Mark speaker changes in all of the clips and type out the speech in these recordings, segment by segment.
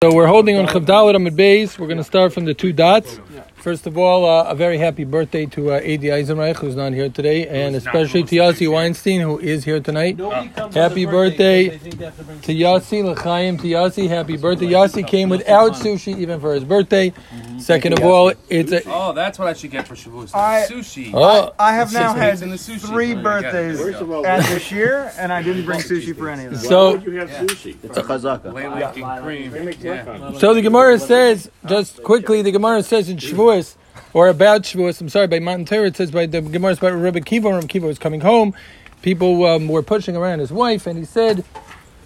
Speaker 1: So we're holding on Chavdalit Amid Beis. We're going to start from the two dots. First of all, uh, a very happy birthday to uh, Adi Eisenreich, who's not here today, and especially to Yossi Weinstein, who is here tonight. Happy birthday to Yossi, L'chaim to Yossi. Happy birthday. Yossi came without sushi even for his birthday. Second of all, it's a...
Speaker 2: Oh, that's what I should get for Shavuos.
Speaker 3: I-
Speaker 2: sushi.
Speaker 1: Oh,
Speaker 3: I have now had
Speaker 2: It's in the sushi.
Speaker 3: three
Speaker 2: you got it.
Speaker 3: birthdays
Speaker 2: There you
Speaker 3: at this year, and I didn't bring sushi for any of them.
Speaker 1: so...
Speaker 4: you have sushi?
Speaker 5: It's a chazaka.
Speaker 2: Lay cream. Yeah.
Speaker 1: So the Gemara says, just quickly, the Gemara says in Shavuos, or about Shavuos, I'm sorry, by Matan Torah, it says by the Gemara about Rebbe Kiva, Rebbe Kiva was coming home, people um, were pushing around his wife, and he said,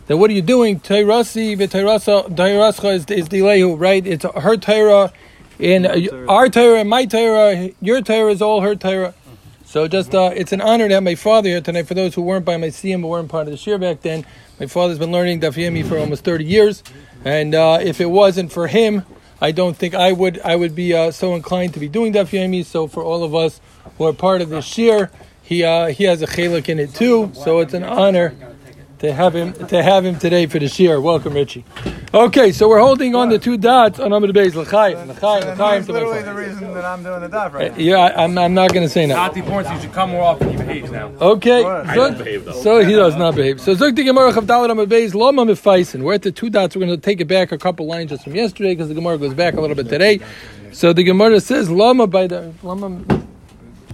Speaker 1: that what are you doing? Tayrasi v'tayrascha is, is Dilehu, right? It's her Torah, in uh, our Torah and my Torah, your Torah is all her Torah. So just, uh, it's an honor to have my father here tonight. For those who weren't by my siyum, but weren't part of the shir back then, my father's been learning Daf Yomi for almost 30 years. And uh, if it wasn't for him, I don't think I would I would be uh, so inclined to be doing Daf Yomi. So for all of us who are part of this year, he uh, he has a chalik in it too. So it's an honor to have him to have him today for the shir. Welcome, Richie. Okay, so we're holding on the two dots on Amid Beis L'chaim, L'chaim,
Speaker 3: And
Speaker 1: L'chaim
Speaker 3: that's
Speaker 1: to my
Speaker 3: literally the reason that I'm doing the daf right uh, now.
Speaker 1: Yeah, I, I'm I'm not going to say that.
Speaker 2: Nati points you should come more often. He behaves now.
Speaker 1: Okay,
Speaker 3: What?
Speaker 4: I
Speaker 1: so,
Speaker 4: don't behave, though.
Speaker 1: so he does not behave. So Zuk the Gemara Chav Dalet Amud Beis Loma Mefaisen. We're at the two dots. We're going to take it back a couple lines just from yesterday because the Gemara goes back a little bit today. So the Gemara says Loma by the Loma.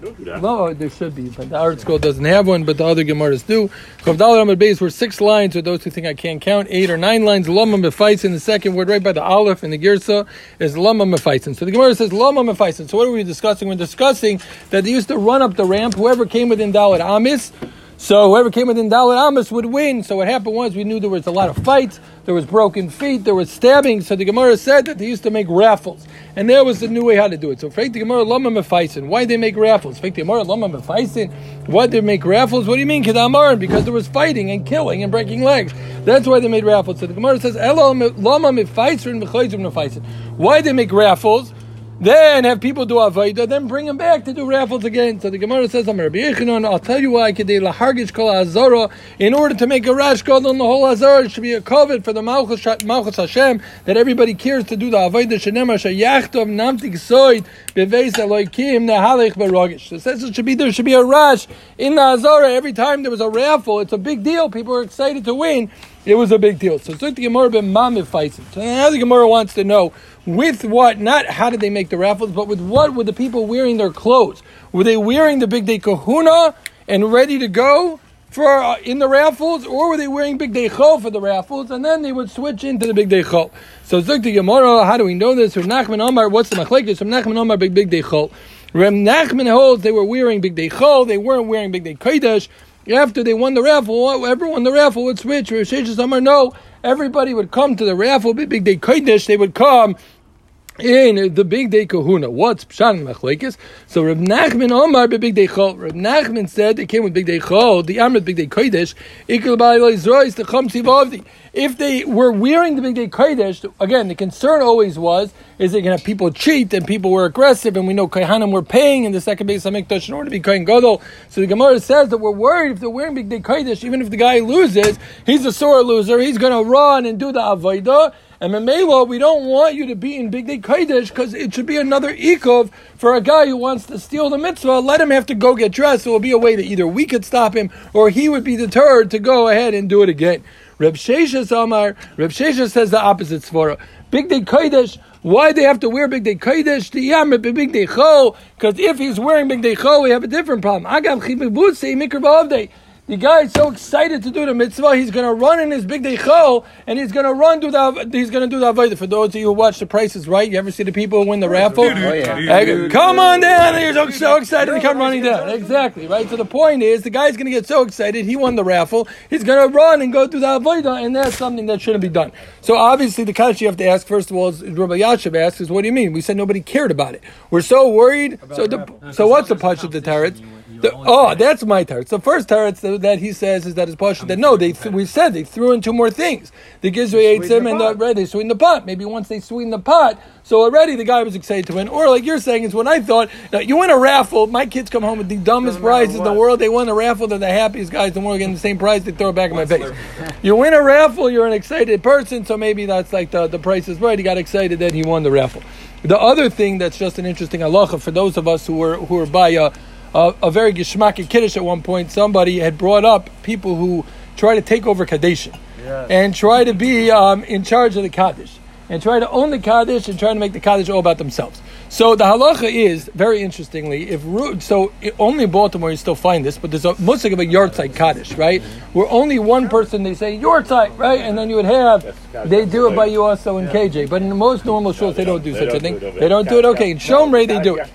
Speaker 4: Don't do that.
Speaker 1: No, there should be, but the ArtScroll doesn't have one, but the other Gemaras do. Chav Dalet Amud Beis were six lines. For those who think I can't count, eight or nine lines. Loma Mefaisen. The second word right by the Aleph in the Girsa is Lama Mefaisen. So the Gemara says Lama Mefaisen. So what are we discussing? We're discussing that they used to run up the ramp. Whoever came within Dalet Amis. So whoever came within Dalit Amos would win. So what happened was we knew there was a lot of fights, there was broken feet, there was stabbing. So the Gemara said that they used to make raffles, and that was the new way how to do it. So fake the Gemara lama mefaisen. Why they make raffles? Fake the Gemara lama mefaisen. Why they make raffles? What do you mean kedamarin? Because there was fighting and killing and breaking legs. That's why they made raffles. So the Gemara says lama mefaisen v'chayzim mefaisen. Why they make raffles? Then have people do avodah, then bring them back to do raffles again. So the Gemara says, "I'm Rabbi Yechanan. I'll tell you why. In order to make a rash on the whole azara, it should be a covet for the malchus Hashem that everybody cares to do the avodah. Shenemar shayachtov namtik soid beveis eloikim nehalech beragish. So it says it should be there should be a rash in the azara every time there was a raffle. It's a big deal. People are excited to win. It was a big deal. So Zuk the Gemara ben Mamif. So now the Gemara wants to know with what, not how did they make the raffles, but with what were the people wearing their clothes? Were they wearing the big day kahuna and ready to go for uh, in the raffles, or were they wearing big day chol for the raffles, and then they would switch into the big day chol? So Zuk the Gemara, how do we know this? From Nachman Omar, what's the machlekes? From Nachman Omar, big big day chol. Rav Nachman holds they were wearing big day chol, they weren't wearing big day kodesh. After they won the raffle, everyone the raffle would switch. Sheshes Amar, no, everybody would come to the raffle, big big day kodesh. They would come in the big day kahuna. What's pshan machlekes? So Reb Nachman Omar be big day chol. Reb Nachman said they came with big day chol. The Amrit big day kodesh. If they were wearing the big day kodesh, again the concern always was is they going to have people cheat and people were aggressive and we know kohanim were paying in the second base hamikdash in order to be kohen gadol. So the Gemara says that we're worried if they're wearing big day kodesh, even if the guy loses, he's a sore loser. He's going to run and do the avodah. And Memela, we don't want you to be in Big Day Kodesh because it should be another ikov for a guy who wants to steal the mitzvah. Let him have to go get dressed. It will be a way that either we could stop him or he would be deterred to go ahead and do it again. Reb Sheshes Amar, Reb Sheshes says the opposite svara. Big Day Kodesh, why they have to wear Big Day Kodesh? The Big Day Chol, because if he's wearing Big Day Chol, we have a different problem. Agav Chibibutse Ba'avdei. The guy is so excited to do the mitzvah, he's going to run in his big day chol, and he's going to run do the he's going to do the avodah. For those of you who watch The Price is Right, you ever see the people who win the raffle? Oh, Hey, Come on down! And you're so, so excited to come running down. Exactly right. So the point is, the guy's going to get so excited, he won the raffle. He's going to run and go do the avodah, and that's something that shouldn't be done. So obviously, the question you have to ask first of all, is Rabbi Yashav asks, is what do you mean? We said nobody cared about it. We're so worried. So the, so what's the punch of the turrets? The- oh, that's my teretz. The first teretz that- he says is that it's partial. That no, they th- we said they threw in two more things. The gizri ate him
Speaker 3: the
Speaker 1: and the, right, they sweetened the pot. Maybe once they sweetened the pot, so already the guy was excited to win. Or like you're saying, is when I thought now, you win a raffle. My kids come home with the dumbest prizes in the world. They won a raffle. They're the happiest guys in the world. Getting the same prize. They throw it back in my face. You win a raffle. You're an excited person. So maybe that's like the the price is right. He got excited that he won the raffle. The other thing that's just an interesting halacha for those of us who were who are by a, a, a very geschmacky kiddush at one point, somebody had brought up people who try to take over kaddish and try to be um, in charge of the kaddish and try to own the kaddish and try to make the kaddish all about themselves. So the halacha is very interestingly, if so, only in Baltimore you still find this, but there's a musik of a yard kaddish, right? Where only one person they say yard right, and then you would have they do it by you also in KJ, but in most normal shuls they don't do such a thing. They don't do it. Okay, in Shomrei they do it.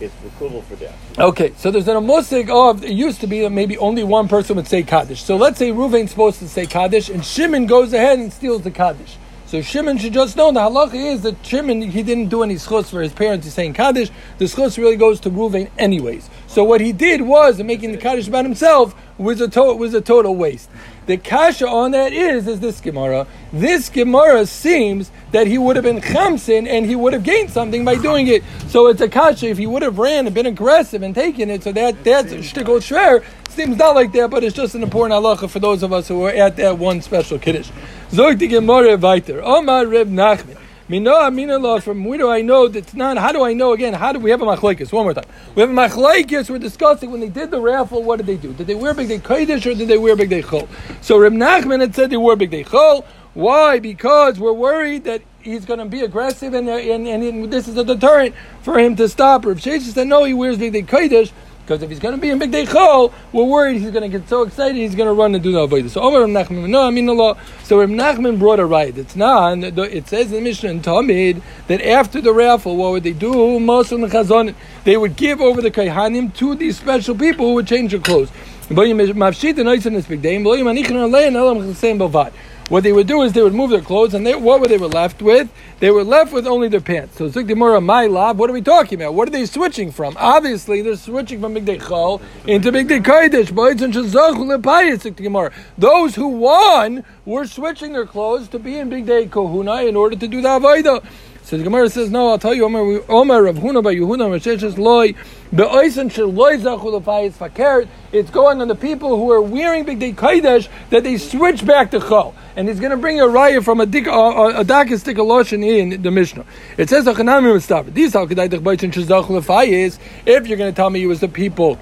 Speaker 4: It's the for them.
Speaker 1: Okay, so there's an amusik of it used to be that maybe only one person would say kaddish. So let's say Ruvain's supposed to say kaddish, and Shimon goes ahead and steals the kaddish. So Shimon should just know the halacha is that Shimon he didn't do any schus for his parents. He's saying kaddish. The schus really goes to Ruvain anyways. So what he did was in making the kaddish about himself was a to- was a total waste. The kasha on that is is this gemara. This gemara seems that he would have been chamsin and he would have gained something by doing it. So it's a kasha if he would have ran and been aggressive and taken it. So that that's shtickle shver. Seems not like that, but it's just an important halacha for those of us who are at that one special kiddush. Zog the gemara weiter. Omar Reb Nachman. Mino amina law. From where do I know that's not? How do I know again? How do we have a machlekes? One more time. We have a machlekes. We're discussing when they did the raffle. What did they do? Did they wear big day kodesh or did they wear big day chol? So Reb Nachman had said they wore big day chol. Why? Because we're worried that he's going to be aggressive and, and, and, this is a deterrent for him to stop. Reb Sheshes said no, he wears big day kodesh. Because if he's going to be in Big Day Chol, we're worried he's going to get so excited he's going to run and do the avodah. So Omer Reb Nachman, no, I mean law. So Reb Nachman brought a right. It's not. It says in the Mishnah in Talmud that after the raffle, what would they do? The Chazon, they would give over the Kaihanim to these special people who would change their clothes. What they would do is they would move their clothes, and they, what were they were left with? They were left with only their pants. So Zik Gemara, my lab, what are we talking about? What are they switching from? Obviously, they're switching from Big Chol into Big Kodesh. Those who won were switching their clothes to be in Big Day Kohuna in order to do the Avodah. So the Gemara says, no, I'll tell you, Omer, Omer Rav Huna by Yehuda, Rasheshes Loi, Be'oisen Shel Loi Zachu Lepayis Fakert. It's going on the people who are wearing Big Day Kodesh that they switch back to Chol. And he's going to bring a raya from a dik, a, a, a dakis dik loshin in the Mishnah. It says, "Achanami Mustafa." These how kedai dik baitin shezach lefayis. If you're going to tell me it was the people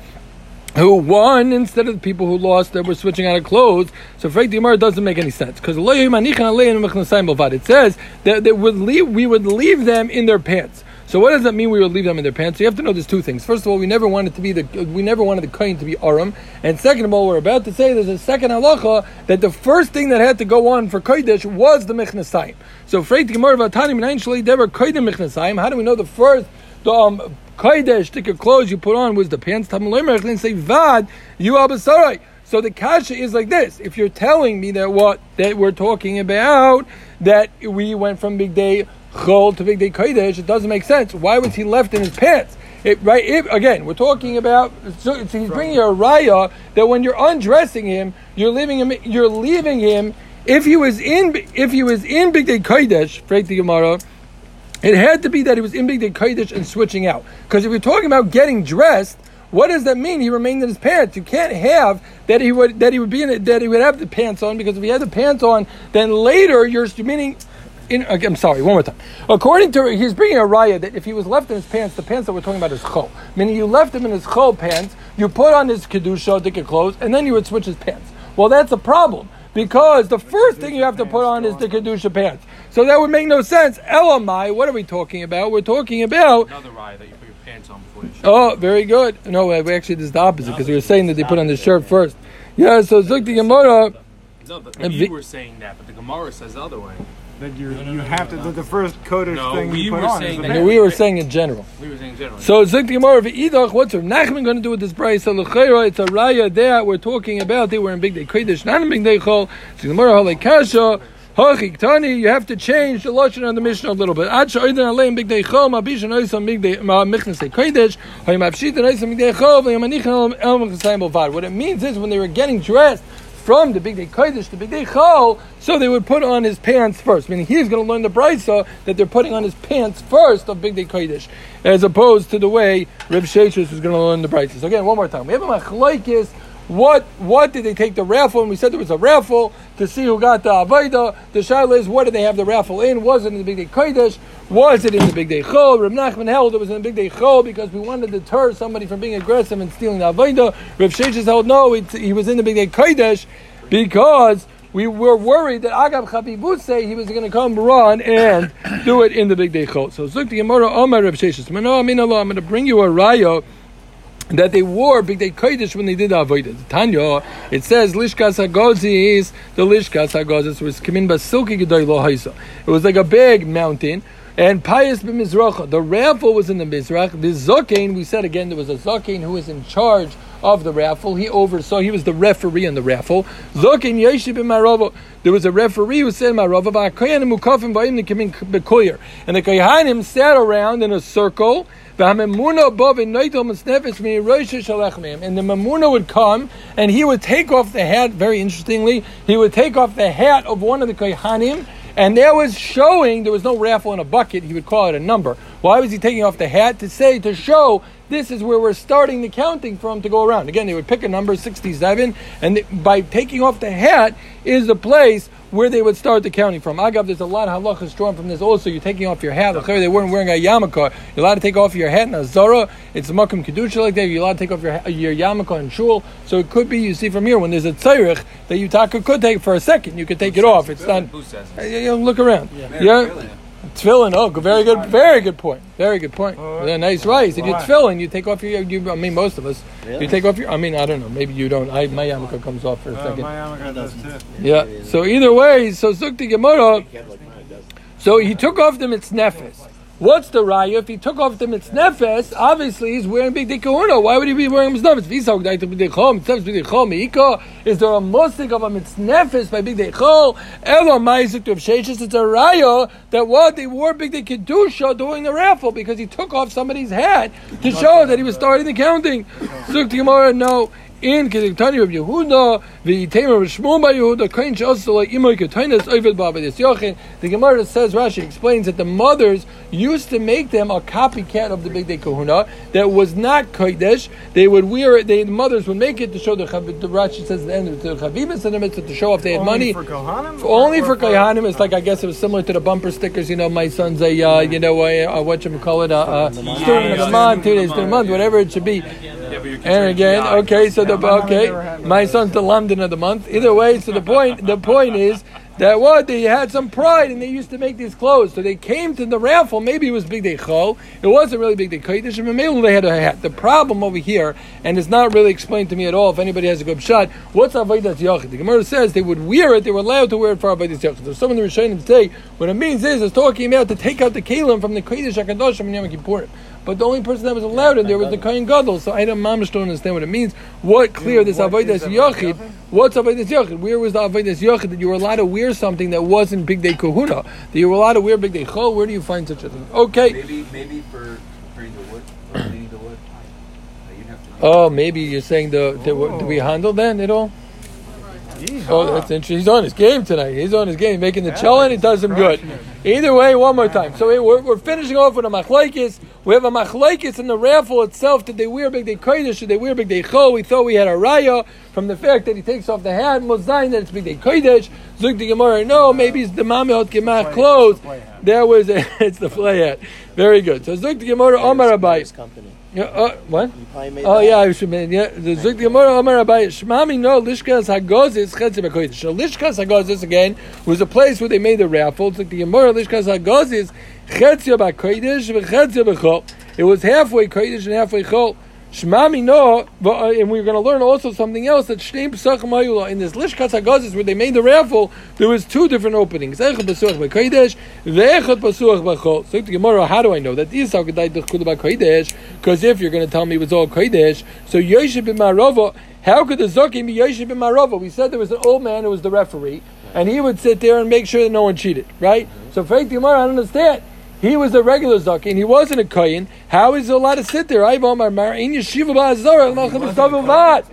Speaker 1: who won instead of the people who lost that were switching out of clothes. So Frank Gemara doesn't make any sense because it says that, that would leave, we would leave them in their pants. So what does that mean? We would leave them in their pants. So you have to know there's two things. First of all, we never wanted to be the we never wanted the kohen to be aram, and second of all, we're about to say there's a second halacha that the first thing that had to go on for kodesh was the mechnasayim. So Freit Gemara Vatani Minayin Shalei Deber Kodim mechnasayim. How do we know the first the um, kodesh thicker clothes you put on was the pants? Tamalomer and say vad you abasarai. So the kasha is like this: If you're telling me that what that we're talking about that we went from big day chol to big day kodesh, it doesn't make sense. Why was he left in his pants? It, right? If, again, we're talking about. So, so he's bringing a raya that when you're undressing him, you're leaving him. You're leaving him. If he was in, if he was in big day kodesh, break the Gemara. It had to be that he was in big day kodesh and switching out. Because if you're talking about getting dressed, what does that mean? He remained in his pants. You can't have that he would that he would be in it, that he would have the pants on because if he had the pants on, then later you're meaning. In, I'm sorry, one more time. According to he's bringing a raya that if he was left in his pants, the pants that we're talking about is chol. Meaning you left him in his chol pants, you put on his kedusha dicker clothes, and then you would switch his pants. Well, that's a problem because the first thing you have to put on is the kedusha pants. So that would make no sense. Elamai, what are we talking about? We're talking about
Speaker 2: Another rye that you put your pants on before you shoot.
Speaker 1: Oh, very good. No, we actually this is the opposite because we were saying that they put on the shirt first. Yeah, so Zuk the Gemara.
Speaker 2: No, but
Speaker 1: And
Speaker 2: we
Speaker 1: vi-
Speaker 2: were saying that, but the Gemara says the other way.
Speaker 3: That you you have to the, the first Kodesh
Speaker 2: No,
Speaker 3: thing
Speaker 2: we
Speaker 3: you put
Speaker 2: were
Speaker 3: on.
Speaker 2: saying
Speaker 3: is the
Speaker 2: that-
Speaker 1: And we were saying in general.
Speaker 2: We were saying general.
Speaker 1: So Zuk the Gemara v'idach. What's Rav Nachman going to do with this price? So l'chayra, it's a raya there we're talking about. They were in big day kodesh, not in big day chol. So the Gemara halei kasha. Hachik Tani, you have to change the lashon on the Mishnah a little bit. Ad aleim chol, oisam kodesh, oisam chol, bovad. What it means is when they were getting dressed from the big day kodesh to big day chol, so they would put on his pants first. Meaning he's going to learn the brisa that they're putting on his pants first of big day kodesh, as opposed to the way Reb Sheshes was going to learn the brisa. So again, one more time, we have a machlokes what what did they take the raffle? And we said there was a raffle to see who got the Avaida. The Shaila is what did they have the raffle in? Was it in the Big Day Kodesh? Was it in the Big Day Chol? Reb Nachman held it was in the Big Day Chol because we wanted to deter somebody from being aggressive and stealing the Avaida. Reb Sheshes held no, he was in the Big Day Kodesh because we were worried that Agab Chabibuse, he was going to come run and do it in the Big Day Chol. So Zuk the Gemara Omar Reb Sheshes. I'm going to bring you a raya that they wore big day kodesh when they did the avodah. Tanya, it says lishkas hagozi is the lishkas hagozi was kamin basilki gedoy lo haisa. It was like a big mountain. And pious b'mizracha, the raffle was in the mizrach. The zakein, we said again, there was a zakein who was in charge of the raffle. He oversaw. He was the referee in the raffle. Yeshib marava. There was a referee who said bekoyer. And the kayanim sat around in a circle and the Mamuna would come and he would take off the hat, very interestingly, he would take off the hat of one of the Kohanim, and there was showing, there was no raffle in a bucket, he would call it a number. Why was he taking off the hat? To say, to show this is where we're starting the counting from to go around. Again, they would pick a number, 67, and by taking off the hat is the place where they would start the counting from. Agav, there's a lot of halachas drawn from this. Also, you're taking off your hat. They weren't wearing a yarmulke. You're allowed to take off your hat in a zara. It's a makam kedusha like that. You're allowed to take off your your yarmulke in shul. So it could be you see from here when there's a tzayrich that you taka could take for a second. You could take it off. It's not. You uh, know, look around. Yeah. yeah. Tefillin. Oh, very good, very good point. Very good point. Yeah, nice rice. If you tefillin, you take off your. You, I mean, most of us. Really? You take off your. I mean, I don't know. Maybe you don't. I, my yarmulke comes off for a uh, second.
Speaker 3: My yarmulke does too.
Speaker 1: Yeah. So either way, so Zukti Gemara. So he took off the mitznefes. What's the raya? If he took off the mitznefes, obviously he's wearing big kahuna. Why would he be wearing mitznefes? Is there a musik of a mitznefes by big dechol? Elo ma'isik to. It's a raya that what they wore big kedusha during the raffle because he took off somebody's hat to show that he was starting the counting. Zuk Gemara, no in Kediktani of Yehuda, the Tamer of by Yehuda, Kain Shasa like Imoy Ketainas Ovid Baba Yochin. The Gemara says Rashi explains that the mothers used to make them a copycat of the Big Day Kahuna that was not Kodesh. They would wear it. They, the mothers would make it to show the, the Rashi says the end of the Chavivas in the midst to show if they had
Speaker 3: only
Speaker 1: money.
Speaker 3: For Kohanim?
Speaker 1: For, Only for Kohanim. It's like I guess it was similar to the bumper stickers. You know, my son's a uh, you know a, a what you call it a, a student of the month, two days to the month, whatever it should be. And again, okay, so the okay, my son's the London of the month. Either way, so the point the point is that what they had some pride and they used to make these clothes. So they came to the raffle. Maybe it was big day chol. It wasn't really big day kodesh. Maybe they had a hat. The problem over here, and it's not really explained to me at all. If anybody has a good shot, what's avodas yachid? The Gemara says they would wear it. They were allowed to wear it for avodas yachid. So some of the Rishonim say what it means is it's talking about to take out the kalim from the kodesh hakadosh and Yom Kippurim. But the only person that was allowed in there was the Kohen Gadol. So I don't, mamish don't understand what it means. What clear this avodas yachid? What's avodas yachid? Where was the avodas yachid that you were allowed to wear something that wasn't big day kahuna? That you were allowed to wear big day chol? Where do you find such a thing? Okay.
Speaker 5: Maybe maybe for preparing the wood, or the wood.
Speaker 1: Oh, maybe you're saying the, the do we handle then at all? Oh, that's interesting. He's on his game tonight. He's on his game, making the cholent. It does him good. Either way, one more time. So we're, we're finishing off with a machlaikis. We have a machlaikis in the raffle itself. Did they wear big day kodesh? Did they wear big day chol? We thought we had a raya from the fact that he takes off the hat. Mozayin that it's big day kodesh. Zuk the gemara. No, maybe it's the mamehot gemach clothes. There was a, it's the flay hat. Very good. So Zuk the gemara. Omar Abai. Yeah, uh, what? Oh yeah, I should mean yeah. The Zuk Gemara Amar Abai Shmami no Lishkas Hagozis Chetzi Bekodesh. So Lishkas Hagozis again was a place where they made the raffle. Zuk the Gemara Lishkas Hagozis Chetzi Bekodesh V'Chetzi Bechol. It was halfway Kodesh and halfway Chol. Shmami no, uh, and we're going to learn also something else that Shteim Pesachim Hayula in this Lishkas Hagazis where they made the raffle, there was two different openings. Echad Pasuach BaKodesh, Ve'echad Pasuach BaChol. So the Gemara, how do I know that these Kedai Dechkudah BaKodesh? Because if you're going to tell me it was all Kodesh, so Yoshe B'Marova, how could the Zokim be Yoshe B'Marova? We said there was an old man who was the referee, and he would sit there and make sure that no one cheated, right? So for the Gemara, I don't understand. He was a regular zaken. He wasn't a kohen. How is he allowed to sit there? I've Omar Mar in yeshiva ba'azara vad.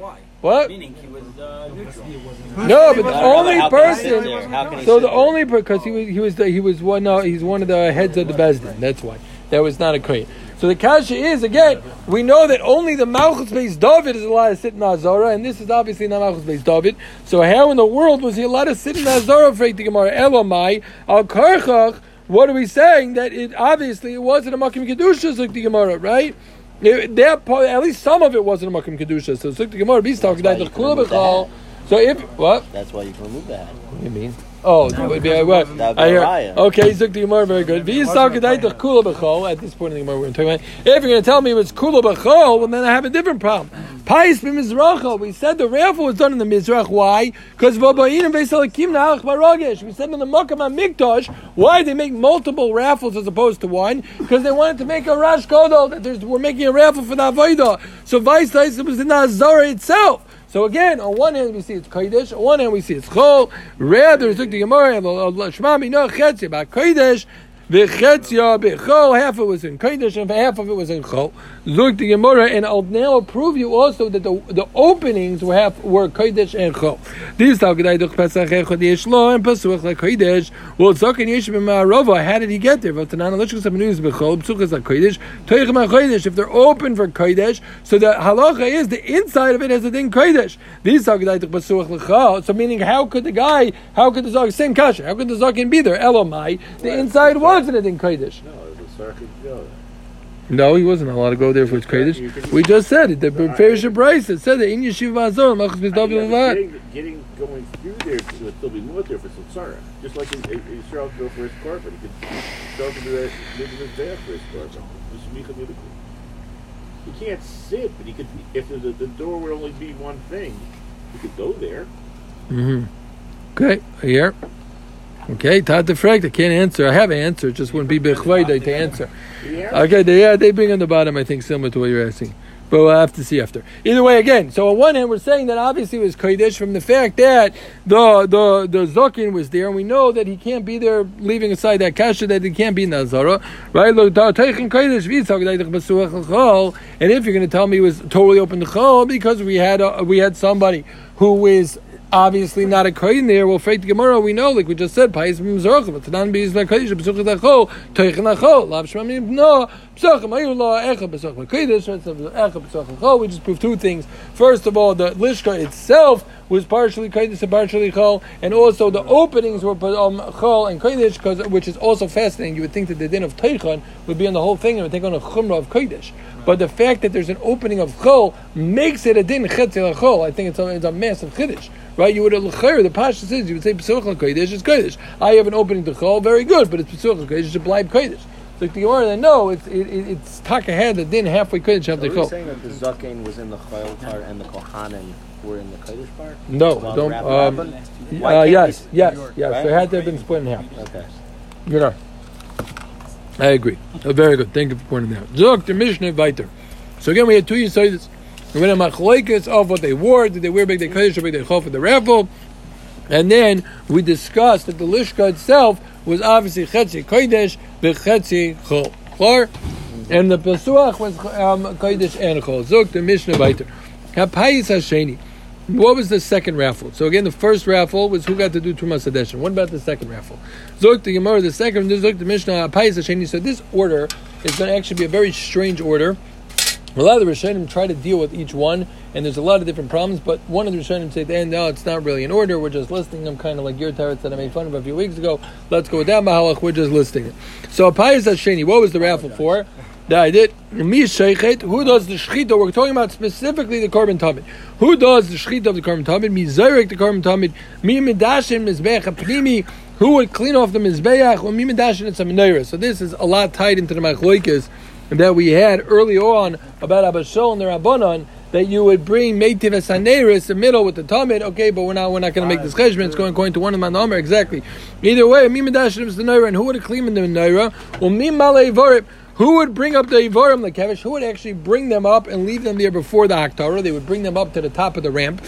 Speaker 1: What?
Speaker 5: Meaning he was uh, neutral.
Speaker 1: No, but the only person. So the only because he was he was the, he was one no, he's one of the heads of the bezdin. That's why that was not a kohen. So the kasha is again we know that only the malchus based David is allowed to sit in Azara, and this is obviously not malchus based David. So how in the world was he allowed to sit in Azara for the Gemara? Elamai al karchach. What are we saying? That it obviously it wasn't a makim kedushas like the Gemara, right? It- that part, at least some of it wasn't a makim kedusha. So the Gemara be talking about the
Speaker 4: you can remove the
Speaker 1: Kula So if what?
Speaker 4: That's why you can remove that.
Speaker 1: What do you mean? Oh, that would be what?
Speaker 4: That would be
Speaker 1: I hear- Okay, Zuk the Gemara, very good. V'yis talkadai the kula. At this point in the Gemara, we're talking about. If you're going to tell me it was kula b'chol, well, then I have a different problem. Pais b'mizracha. We said the raffle was done in the mizrach. Why? Because v'ba'in and v'salakim na'ach baragesh. We said in the makam mikdash. Why they make multiple raffles as opposed to one? Because they wanted to make a rash kodol that there's, we're making a raffle for the avodah. So vice versa was in the Azara itself. So again, on one hand we see it's kodesh, on one hand we see it's chol. Rather, it's the Gemara, Shema Mino Chetzi about kodesh, Half of it was in kodesh, and half of it was in chol. Look the Gemara, and I'll now prove you also that the the openings were half were kodesh and chol. These talk gedai doch pesach echad yesh lo and pesuach like kodesh. Well, zoken yesh b'ma'arova. How did he get there? But the nanalishkas have news b'chol psuchas like kodesh. Toich kodesh. If they're open for kodesh, so the halacha is the inside of it has a thing kodesh. These talk gedai doch pesuach l'chol. So meaning, how could the guy? How could the zok same kasha? How could the zokin be there? Elomai. The inside wasn't a din kodesh.
Speaker 4: No, it was a circuit.
Speaker 1: No, he wasn't allowed to go there for his kodesh. We just said it. The Farish Bryce it said that in Yeshiva Azor, Malchus Bizdav
Speaker 4: Yeah,
Speaker 1: Levat.
Speaker 4: getting, getting going through there would still be more there for Samsara. Just like Israel could go for his korban. He could Israel could do that live in his bath for his korban. The Shmicha Milikul. He can't sit, but he could, if the, the door would only be one thing, he could go there.
Speaker 1: Mm-hmm. Okay, here. Okay, Tad Defrekt, I can't answer. I have an answer, it just wouldn't be Bechvayde to answer. Okay, they, yeah, they bring on the bottom, I think, similar to what you're asking. But we'll have to see after. Either way, again, so on one hand, we're saying that obviously it was Kodesh from the fact that the the the Zokin was there, and we know that he can't be there, leaving aside that kasha that he can't be Nazara, right? And if you're going to tell me it was totally open to Chol, because we had a, we had somebody who is obviously not a kohen there. Well, Freit Gemara, we know, like we just said, Pais Mizorach, but Tanan Beis Lakodesh, Besuch Dachol, Teichen Achol, Lav Shmamim, no, Besuch Echa Echa. We just proved two things. First of all, the Lishka itself was partially Kodesh and partially Chol, and also the openings were um, Chol and Kodesh, which is also fascinating. You would think that the din of Teichen would be on the whole thing, and would take on a Chumrah of Kodesh. But the fact that there's an opening of Chol makes it a din Chetzel Chol. I think it's a, it's a massive Chiddush. Right, you would have the Pasha says you would say Pesuch Kodesh is Kodesh. I have an opening to Chol, very good, but it's Pesuch Kodesh, it should blind Kodesh. So the Gemara, then no, it's it, it, it's taka had the din halfway Kodesh after
Speaker 4: we
Speaker 1: Chol.
Speaker 4: saying that the Zaken was in the Chayil part and the Kohanim were in the Kodesh part?
Speaker 1: No, don't. Um, uh,
Speaker 4: can't
Speaker 1: yes,
Speaker 4: we-
Speaker 1: yes, yes.
Speaker 4: Right?
Speaker 1: There had to have been split in half.
Speaker 4: Okay.
Speaker 1: You know. I agree. Oh, very good. Thank you for pointing that out. Zok, the Mishnah weiter. So again, we had two Yisoides. We went on machloikas of what they wore. Did they wear big kodesh or big day for the raffle? And then we discussed that the lishka itself was obviously chetzi kodesh, v'chetzi chol. Klar? And the pesuach was um, kodesh and chol. Zok, the Mishnah weiter. Kapayis hasheni. What was the second raffle? So again, the first raffle was who got to do Trumas Hadeshim. What about the second raffle? Zok the Gemara, the second, Zok the Mishnah, Pais Hasheni. So this order is going to actually be a very strange order. A lot of the Rishonim try to deal with each one, and there's a lot of different problems. But one of the Rishonim say, "Then no, it's not really in order. We're just listing them, kind of like your tarets that I made fun of a few weeks ago. Let's go with that mahalach. We're just listing it." So Pais Hasheni, what was the oh raffle for? That I did. Mi sheichet. Who does the shechita? We're talking about specifically the korban tamid. Who does the shechita of the korban tamid? Mi zayrik the korban tamid. Mi midashim mizbeach apnimi. Who would clean off the mizbeach? Or mi midashim it's a menorah. So this is a lot tied into the machloikas that we had early on about Abashol and the Rabbanon. That you would bring Meitiv Asaneris the middle with the Tamid, okay, but we're not we're not going to make ah, this cheshbon. It's going according to one of my number exactly. Either way, mi midashim is the menorah, and who would clean the menorah? Well, mi malei vorip. Who would bring up the Ivarim, the Kevish? Who would actually bring them up and leave them there before the Haktarah? They would bring them up to the top of the ramp.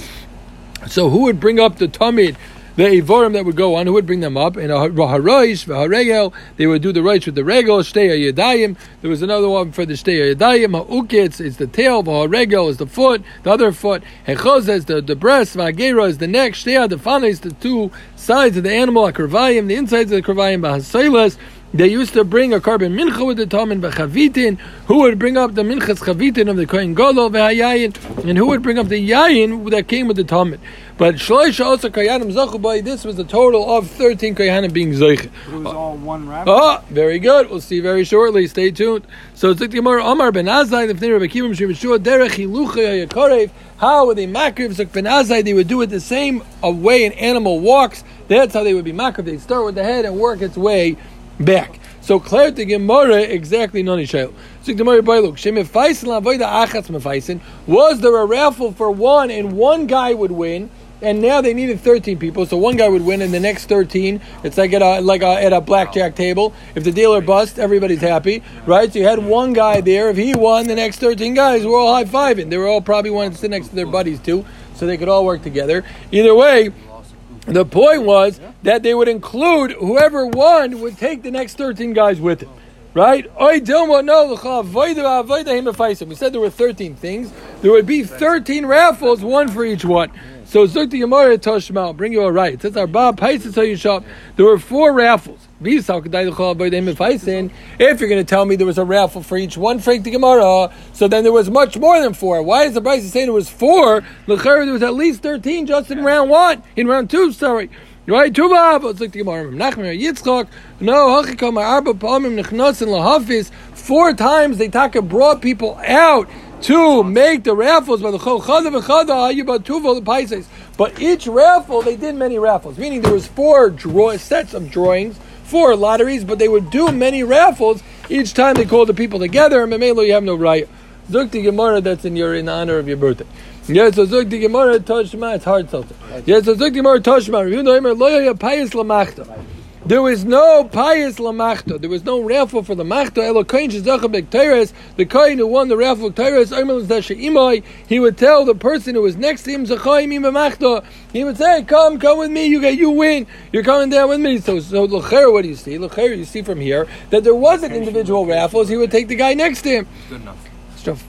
Speaker 1: So who would bring up the Tamid the Evorim that would go on, who would bring them up? And a Haroish, Haregel, they would do the rights with the Regel, Shtei Yadayim. There was another one for the Shtei Yadayim, Ha'ukitz is the tail, Haregel is the foot, the other foot, Hechoz is the, the breast, Vagera is the neck, Shtei Adafana is the two sides of the animal, Akravayim, the insides of the Kravayim, Bahasailas, they used to bring a korban mincha with the tamin b'chavitin. Who would bring up the minchas chavitin of the kohen gadol v'hayayin, and who would bring up the yayin that came with the tamin? But shloisha also kayanim zachu this was a total of thirteen kayanim being zeich.
Speaker 3: It was all one rabbi.
Speaker 1: Ah, very good. We'll see very shortly. Stay tuned. So it's like the Gemara Amar ben Azai, the Fnei Rabbi Kivim Shemeshua Derech Hilucha Yakorev. How would they makriv Zuk ben Azai? They would do it the same way an animal walks. That's how they would be makriv. They'd start with the head and work its way back. So clear the Gemara exactly noni shayl. So Gemara by shemefaisin lavoida achatz. Was there a raffle for one and one guy would win? And now they needed 13 people, so one guy would win, and the next 13, it's like at a like a, at a blackjack table. If the dealer busts, everybody's happy, right? So you had one guy there. If he won, the next 13 guys were all high fiving. They were all probably wanted to sit next to their buddies too, so they could all work together. Either way, the point was that they would include whoever won would take the next 13 guys with him. Right? We said there were 13 things. There would be 13 raffles, one for each one. So Zukti Yamara Toshma, bring you a right. It our Bob shop. There were four raffles. If you're going to tell me there was a raffle for each one, Frank the Gemara, so then there was much more than four. Why is the price saying there was four? There was at least 13 just in round one, in round two, sorry. Right, two It's like the Gemara. Nachmer Yitzchak. No, Hachikam Arba Palmim Nechnosin Lahafis. Four times they taka brought people out to make the raffles the Chol Chada the. But each raffle they did many raffles, meaning there was four draw sets of drawings, four lotteries, but they would do many raffles each time they called the people together. And Mamelo, you have no right. Zukti Gemara, that's in your in honor of your birthday. Yes, so Zukti Gemara Toshma, it's hard something. Yes, so Zukti Gemara Toshma. You know, Loya Payis Lamachta. There was no pious lamachta. There was no raffle for the machta. Elo kohen shezacha bekteres. The kohen who won the raffle teres. imai. He would tell the person who was next to him zachayim machta. He would say, "Come, come with me. You get, you win. You're coming down with me." So, so lecher, what do you see? Lecher, you see from here that there wasn't individual raffles. He would take the guy next to him.
Speaker 2: Good enough.
Speaker 1: Stuff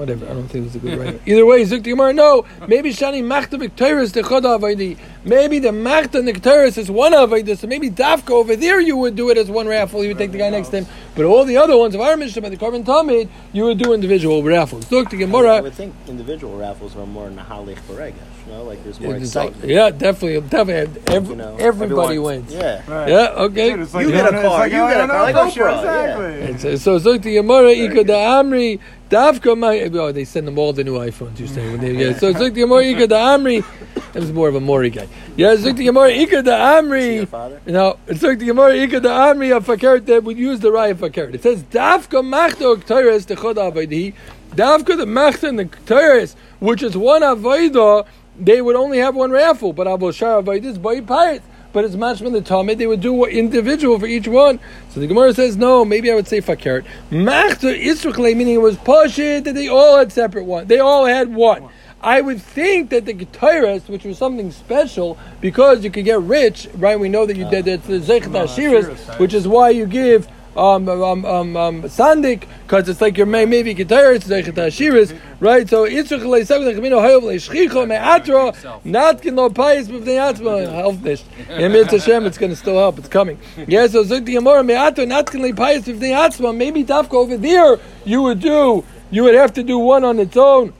Speaker 1: whatever. I don't think it's a good writer. Either way, Zuk Gemara, no. Maybe Shani Machta Victorious the Choda Avaidi. Maybe the Machta Victorious is one Avaidi. So maybe Dafka over there you would do it as one raffle. You would take the guy next to him. But all the other ones of our Mishnah by the Korban Tamid, you would do individual raffles. Zuk
Speaker 6: I
Speaker 1: Gemara.
Speaker 6: would think individual raffles are more Nahalich Baregash. You know, like there's more
Speaker 1: It's-
Speaker 6: excitement.
Speaker 1: Yeah, definitely, definitely. Every,
Speaker 6: You know,
Speaker 1: everybody
Speaker 2: everyone.
Speaker 1: wins.
Speaker 6: Yeah.
Speaker 3: Right.
Speaker 1: Yeah. Okay.
Speaker 3: Dude, like
Speaker 6: You get a car,
Speaker 3: like,
Speaker 6: you
Speaker 3: oh,
Speaker 6: get a
Speaker 3: I know,
Speaker 6: car, like
Speaker 3: for sure,
Speaker 6: Oprah, yeah.
Speaker 3: Exactly.
Speaker 1: So, so Zuk Gemara Ika da Amri Dafka my. Oh, they send them all the new iPhones. You're saying when they yeah. So Zuk Gemara Ika da Amri. That was more of a Mori guy. Yeah, Zuk Gemara Ika da Amri.
Speaker 6: your father?
Speaker 1: No, it's like the Gemara Ika da Amri of Fakert that would use the Raya Fakert. It says Dafka Machta Kteres the Chod Avaydi. Dafka the Machta and the Kteres, which is one Avayda, they would only have one raffle. But Abu Shar Avayda is by pirates. But it's mashman the Talmud, they would do individual for each one. So the Gemara says, no, maybe I would say fakert. Machta Israel, meaning it was pashit that they all had separate one. They all had one. I would think that the Getaris, which was something special, because you could get rich, right? We know that you uh, did it's the Zechat Ashiras, which is why you give um, um, um, um, Sandik, because it's like your may maybe Getaris, Zechat Ashiras, right? So Yitzchak Leisavim Lechamino Hayav Leishchicho Me'atra, not can no pious b'vnei atzma, this. And Mitzvah Hashem, it's going to still help, it's coming. Yeah, so Zuk the Yamora Me'atra, not pious b'vnei atzma, maybe Dafka over there, you would do, you would have to do one on its own.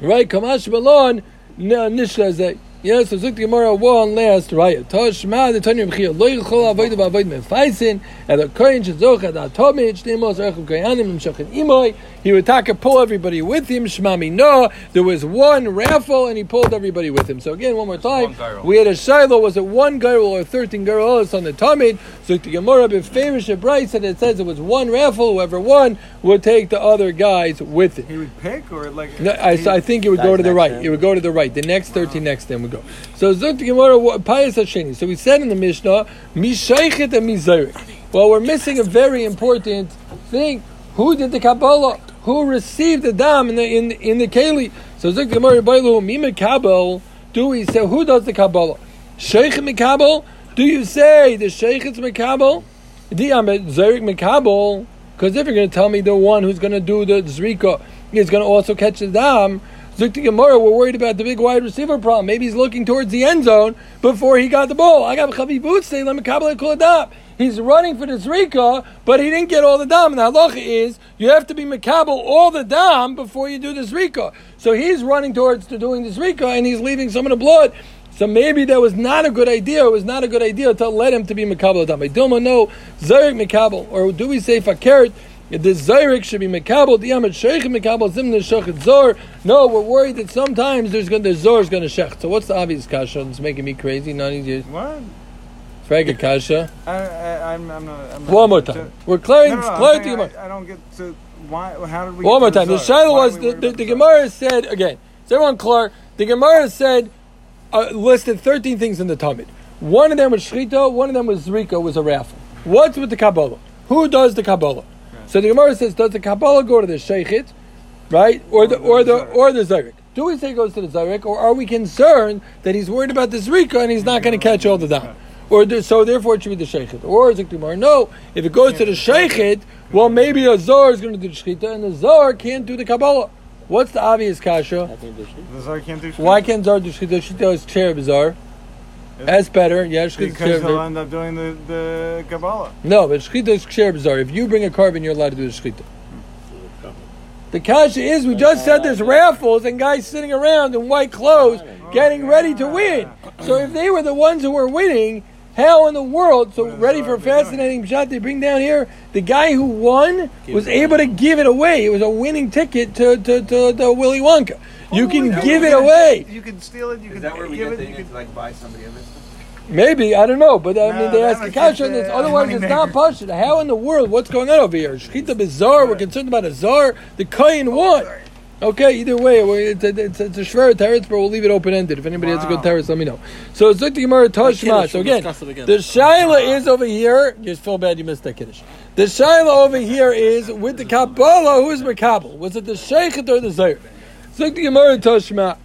Speaker 1: Right, Kamash Balon, Nishla. Yes, so Zuk the Gemara one last right. Toshma the Tanya Mechia Lo Yichol Avoid Avoid Mefaisin and the Kohen Shezoch Ad Atomid Shnemos Rechum Koyanim Mshachin Imoy. He would take pull everybody with him. Shmami no. There was one raffle and he pulled everybody with him. So again, one more time,
Speaker 2: One
Speaker 1: we had a Shiloh. Was it one girl or thirteen girls on the Tamid? So the Gemara befamish Bryce and it says it was one raffle. Whoever won would take the other guys with it.
Speaker 3: He would pick or like.
Speaker 1: No, I, I think it would go to the right.
Speaker 6: to him.
Speaker 1: It would go to the right. The next thirteen next to him would go. So Zuk the Gemara Pius Hasheni. So we said in the Mishnah, Mishaichet and Mizayrik. Well, we're missing a very important thing. Who did the Kabbalah? Who received the dam in the in in the keli? So the Gemara Bailu Mima Kabel. Do we say who does the Kabbalah? Sheikh Mikabel? Do you say the Sheikh is Mikabel? Diamet Zerik Mikabel? Because if you're going to tell me the one who's going to do the Zrika is going to also catch the Dam, Zukti Gemara, we're worried about the big wide receiver problem. Maybe he's looking towards the end zone before he got the ball. I got Chavi Boots say, let me kabbalah kuladap. He's running for the Zrika, but he didn't get all the dam. And the halacha is you have to be makabel all the dam before you do the Zrika. So he's running towards to doing the Zrika and he's leaving some of the blood. So maybe that was not a good idea. It was not a good idea to let him to be makabel dam. I don't know Zarik makabel, or do we say fakert? The Zayrik should be Mekabel, the Yamad Sheikh Mekabel, Zim the Shechet Zor. No, we're worried that sometimes there's going the Zor is going to Shech. So what's the obvious kasha? It's making me crazy. None of you. Kasha.
Speaker 3: I, I, I'm, I'm not. I'm not
Speaker 1: One more time. We're clearing,
Speaker 3: no, no,
Speaker 1: clearing the Gemara.
Speaker 3: I, I don't get to why. How did we?
Speaker 1: One more time. The
Speaker 3: Why
Speaker 1: was the, the, the Gemara said again. Is everyone clear? The Gemara said uh, listed thirteen things in the Tamid. One of them was shchita. One of them was zrika. Was a raffle. What's with the Kabbalah? Who does the Kabbalah? So the Gemara says, does the Kabbalah go to the sheikhit, right, or the or the or the zayrik? Do we say it goes to the zayrik, or are we concerned that he's worried about the zrika and he's not going to catch all the dam? Or do, so therefore it should be the sheikhit. Or is it Gemara? No, if it goes to the sheikhit, well maybe a zar is going to do the shchita and the zar can't do the Kabbalah. What's the obvious kasha?
Speaker 6: I think they should.
Speaker 3: The Zor can't do shit.
Speaker 1: Why can't Zar do shchita? Shchita is chair bizarre. That's better. Yeah, shchita
Speaker 3: Because he'll end up doing the the Kabbalah.
Speaker 1: No, but shchita is chair bizarre. If you bring a korban, you're allowed to do the shchita. The kasha is we just said there's raffles and guys sitting around in white clothes getting ready to win. So if they were the ones who were winning, how in the world? So ready for a fascinating shot they bring down here. The guy who won was able to give it away. It was a winning ticket to to, to, to Willy Wonka. You oh, can give it away.
Speaker 3: You can steal it. You
Speaker 5: Is
Speaker 3: can
Speaker 5: that where we
Speaker 3: give
Speaker 5: get
Speaker 3: it. You can.
Speaker 5: like buy somebody other stuff?
Speaker 1: Maybe I don't know, but I mean they ask the
Speaker 3: was
Speaker 1: kasha,
Speaker 3: just,
Speaker 1: and it's, otherwise it's not
Speaker 3: moneymaker.
Speaker 1: pashut. How in the world? What's going on over here? Shechita bizarre. We're concerned about a zar. The kain oh, won. Okay, either way, it's a, it's a, it's a shver teretz, but we'll leave it open ended. If anybody has a good
Speaker 3: Wow.
Speaker 1: teretz, let me know. So it's like the Gemara Tashma. So again, the shaila is over here. You feel bad you missed that kiddush. The shaila over here is with the Kabbalah. Who is Makabel? Was it the Sheikhet or the Zayr? It's like the Gemara Tashma.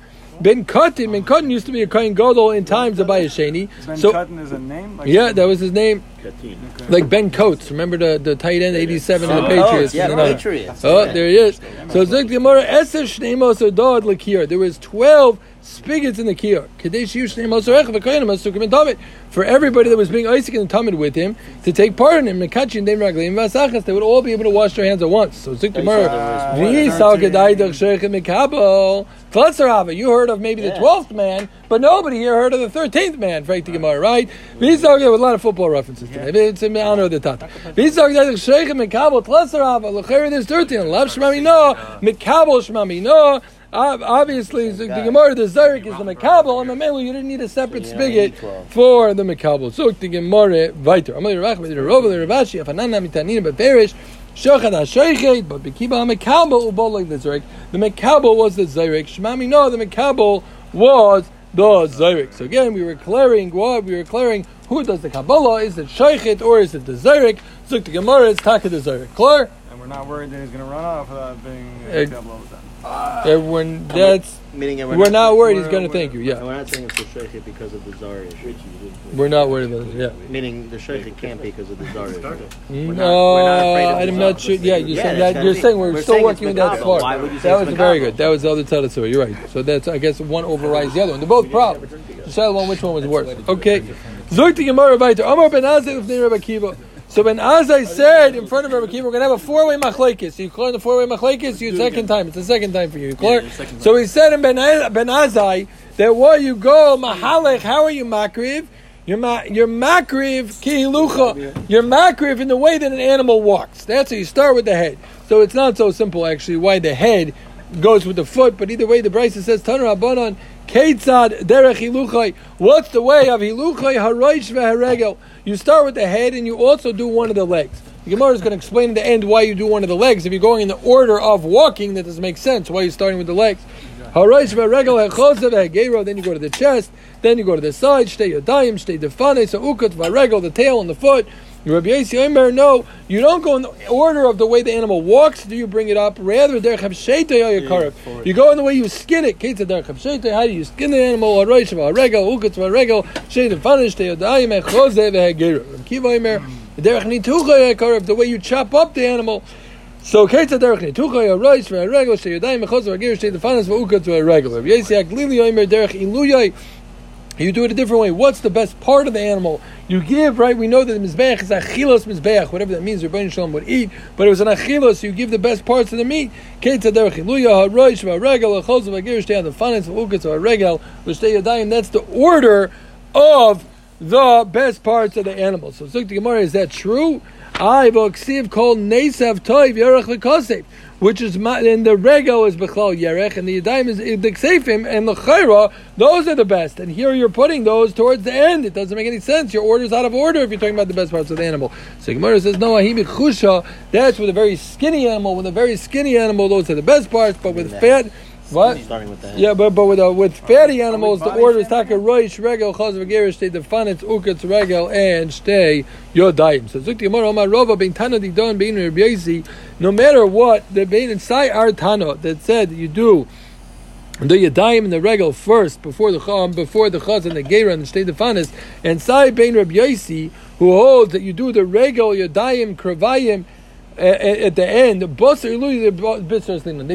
Speaker 1: Ben Katan, Ben Katan used to be a Kohen Gadol in times of Bayasheni.
Speaker 3: Ben
Speaker 1: So
Speaker 3: Cutton is a name. Like
Speaker 1: yeah, that was his name.
Speaker 4: Katim.
Speaker 1: Like Ben Coates, remember the, the tight end, 87 in the
Speaker 6: Oh,
Speaker 1: Patriots?
Speaker 6: yeah,
Speaker 1: You.
Speaker 6: Patriots.
Speaker 1: Oh, there he is. So it's like the Gemara, Eser Shnei Moser Lakir. There was 12 spigots in the Kiyar. Kadesh Yu Shnei Moser Echav HaKoyanim Tamid. For everybody that was being Isaac and Tamid with him, to take part in him, Mekachi and Dem Raglim Vasachas, they would all be able to wash their hands at once. So it's like the Gemara, V'yisal Kedai Doch Sheichem Mekabel. Tlatzarava, you heard of maybe the 12th man, but nobody here heard of the 13th man, Frank the Gemara, right? V'yisal with a lot of football references today. It's in honor of the Tata. Doch Sheichem Mekabel. Tlatzarava, L'cher there's 13. Lav Shmami No, Mekabel Shmami No. Ob- Obviously, the, the Gemara, the Zarek is the Mekabel, and Mamelu, you didn't need a separate
Speaker 6: Yeah,
Speaker 1: spigot
Speaker 6: you need 12.
Speaker 1: for the Mekabel. So the Gemara, weiter. Amal Yerach, the Rova, the Ravashi, Afanana, Mitanina, Beferish, Shochad HaShoichet, but Bekiba HaMekabel, Ubol like the Zarek. The Mekabel was the Zarek. Shmami, no, the Mekabel was the Zarek. So again, we were clearing what? We were clearing who does the Kabbalah. Is it Shoichet or is it the Zarek? So the Gemara is Taka the Zarek. Clear?
Speaker 3: And we're not worried that he's going to run off without being uh, Kabbalah with that.
Speaker 1: Uh, everyone, that's,
Speaker 6: Meaning that
Speaker 1: we're not worried he's
Speaker 6: we're-
Speaker 1: going to thank you. Yeah.
Speaker 6: We're not saying it's the shaykhit because of the zar issue.
Speaker 1: We're not worried about it. Yeah.
Speaker 6: Meaning the shaykhit can't be because of the zar issue.
Speaker 1: No, mm,
Speaker 6: not- we're not of
Speaker 1: I'm not sure. Yeah, you
Speaker 6: Yeah,
Speaker 1: said
Speaker 6: it's
Speaker 1: that.
Speaker 6: gotta
Speaker 1: You're saying we're,
Speaker 6: We're
Speaker 1: still
Speaker 6: saying
Speaker 1: working with that
Speaker 6: Makabel.
Speaker 1: part.
Speaker 6: Why would you say
Speaker 1: that was very good. That was the other side of the story. You're right. So that's I guess one overrides the other one. They're both problems. Decide one which one was worse. Okay. Zok Gemara. Amar ben Azai of Rabbi Kiva. So Ben Azai said in front of Rabbi Kiva, we're gonna have a four-way machlekes. You clear the four-way machlekes. You second time. It's the second time for you. You clear? So he said in Ben Ben Azai that while you go mahalech, how are you makriv? You're, ma- you're makriv kihilucha. You're makriv in the way that an animal walks. That's how you start with the head. So it's not so simple actually why the head goes with the foot, but either way the Bryce says Tanur Abanon Ketzad derech hiluchai. What's the way of hiluchai haroish veharegel? You start with the head and you also do one of the legs. The Gemara is going to explain in the end why you do one of the legs. If you're going in the order of walking, that doesn't make sense. Why are you starting with the legs? Haroish veharegel hechosav hegero. Then you go to the chest. Then you go to the side. Shtei yadayim, shtei. So ukot varegel, the tail and the foot. Rabbi Yossi Omer, no, you don't go in the order of the way the animal walks. Do you bring it up? Rather, derech
Speaker 6: forward.
Speaker 1: You go in the way you skin it. Ketza derech hamsheita. How do you skin the animal? Aroish v'aregel, uketz v'aregel, sheid v'fanish te'yodayim echose v'hageru. Rabbi Kiva Omer, derech nitucha. The way you chop up the animal. So ketza derech nitucha aroish v'aregel, she'yodayim echose v'hageru, sheid v'fanish v'uketz v'aregel. Rabbi Yossi Aglili Omer, derech. You do it a different way. What's the best part of the animal? You give, right? We know that the mizbeach is achilos mizbeach, whatever that means. Rebbeinu Shalom would eat, but it was an achilos. You give the best parts of the meat. That's the order of the best parts of the animal. So Gemara, is that true? I kol nesav toiv v'kosev. Which is and the regel is bechal yerech, and the yadayim is the ksefim, and the chayra. Those are the best. And here you're putting those towards the end. It doesn't make any sense. Your order's out of order if you're talking about the best parts of the animal. So Gemara says no. Ahimi chusha. That's with a very skinny animal. With a very skinny animal, those are the best parts. But with fat, what?
Speaker 6: Starting with the head.
Speaker 1: Yeah, but but with uh, with fatty animals, the order is taka roish regel chaz v'gerish stay defanitz uketz regel and stay yodayim. So zukti gemara omar rova bein tana didon bein Rabbi No matter what, the bein inside our tana that said you do do the yadayim and the regel first before the chum before the chaz and the gera and the stay defanitz and sai Rabbi Yosi, who holds that you do the regel yadayim kravayim at, the end. They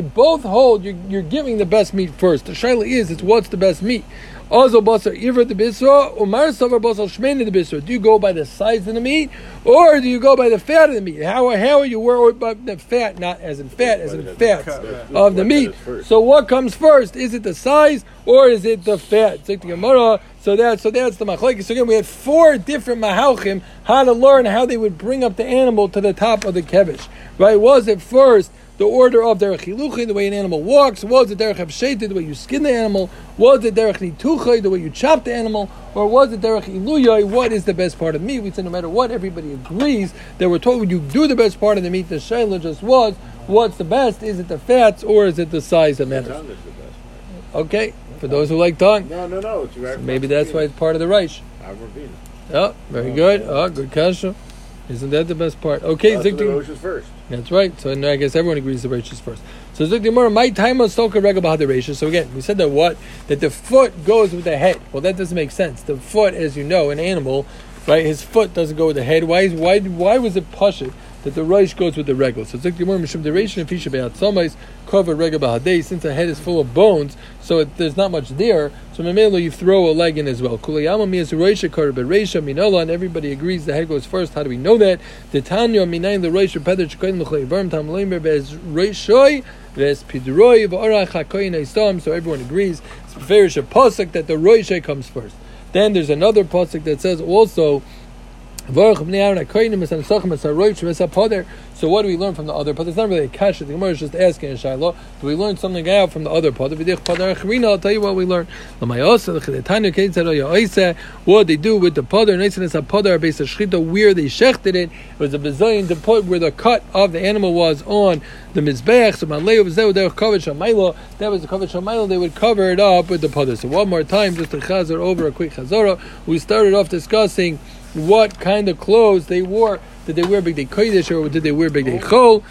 Speaker 1: both hold you're, you're giving the best meat first. The shaila is, it's what's the best meat. Also, Basar Ivra the Bisra, Umar Savar Basar Shmein the Bisra. Do you go by the size of the meat, or do you go by the fat of the meat? How, how are you worried about the fat, not as in fat, as in fat of the meat? So, what comes first? Is it the size, or is it the fat? It's like the Gemara. So that so that's the machlekes. So again, we had four different mahalchim how to learn how they would bring up the animal to the top of the kevish. Right? Was it first the order of derech hiluchi, the way an animal walks? Was it derech habsheti, the way you skin the animal? Was it derech nituchai, the way you chop the animal? Or was it derech iluyai, what is the best part of the meat? We said no matter what, everybody agrees that we're told when you do the best part of the meat, the shayla just was, what's the best? Is it the fats or is it the size that matters?
Speaker 4: Tongue is the best
Speaker 1: Okay, for those who like tongue.
Speaker 4: No, no, no. It's right
Speaker 1: Maybe that's why it's part of the Reich. Oh, very good. Oh, good kasha. Isn't that the best part? Okay,
Speaker 4: so the
Speaker 1: Zikti.
Speaker 4: Rosh is first.
Speaker 1: That's right. So I guess everyone agrees the Reich is first. So Zikti Mora, my time was Soka Rega Bahad the Reich. So again, we said that what? That the foot goes with the head. Well, that doesn't make sense. The foot, as you know, an animal, right? His foot doesn't go with the head. Why? Why? Why was it Pasha that the Reich goes with the Regel? So Mora, Mishum the Reich and Fisha Be'at Somais, cover Rega Bahadei, since the head is full of bones, so there's not much there. So Memelo, you throw a leg in as well. Kulayama mi is Reisha Kar Bereisha Minola, and everybody agrees the head goes first. How do we know that? The Tanya Minayin the Reisha Peder Chkoin Luchay Verm Tam Leimer Bez Reishoi Ves Pidroi V'Orach HaKoyin Eistam. So everyone agrees. It's Ferish a pasuk that the Reisha comes first. Then there's another pasuk that says also. So what do we learn from the other part? It's not really a kasha. The Gemara is just asking a shiloh. Do we learn something out from the other acharina. I'll tell you what we learn. What they do with the shchita where they shechted it. It was a bazillion to put where the cut of the animal was on the mizbeach. So. That was the kavod shamaylo. They would cover it up with the poder. So one more time, just to chazar over a quick chazara. We started off discussing what kind of clothes they wore. Did they wear bigdei kodesh or did they wear big day oh. chol?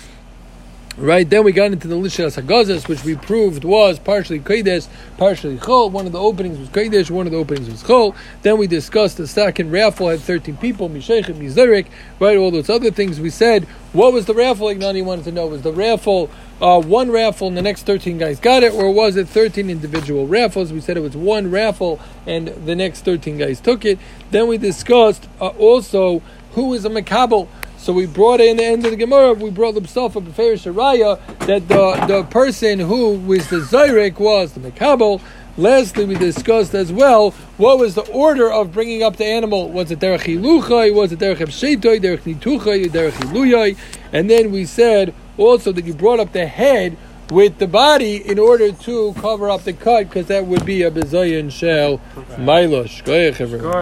Speaker 1: Right, then we got into the Lishas Hagazas, which we proved was partially Kodesh, partially Chol. One of the openings was Kodesh, one of the openings was Chol. Then we discussed the second raffle had 13 people, Mishaychim, Mizerik, right, all those other things. We said, what was the raffle? Ignani wanted to know, was the raffle uh, one raffle and the next 13 guys got it, or was it 13 individual raffles? We said it was one raffle and the next 13 guys took it. Then we discussed uh, also who is a Makabel. So we brought in the end of the Gemara, we brought up a fair Shariah that the, the person who was the Zyrek was the Makabel. Lastly, we discussed as well what was the order of bringing up the animal. Was it derech hiluchai? Was it derech hepshetoi? Derech nituchai? Derech hiluyai? And then we said also that you brought up the head with the body in order to cover up the cut, because that would be a bezayin shell milosh.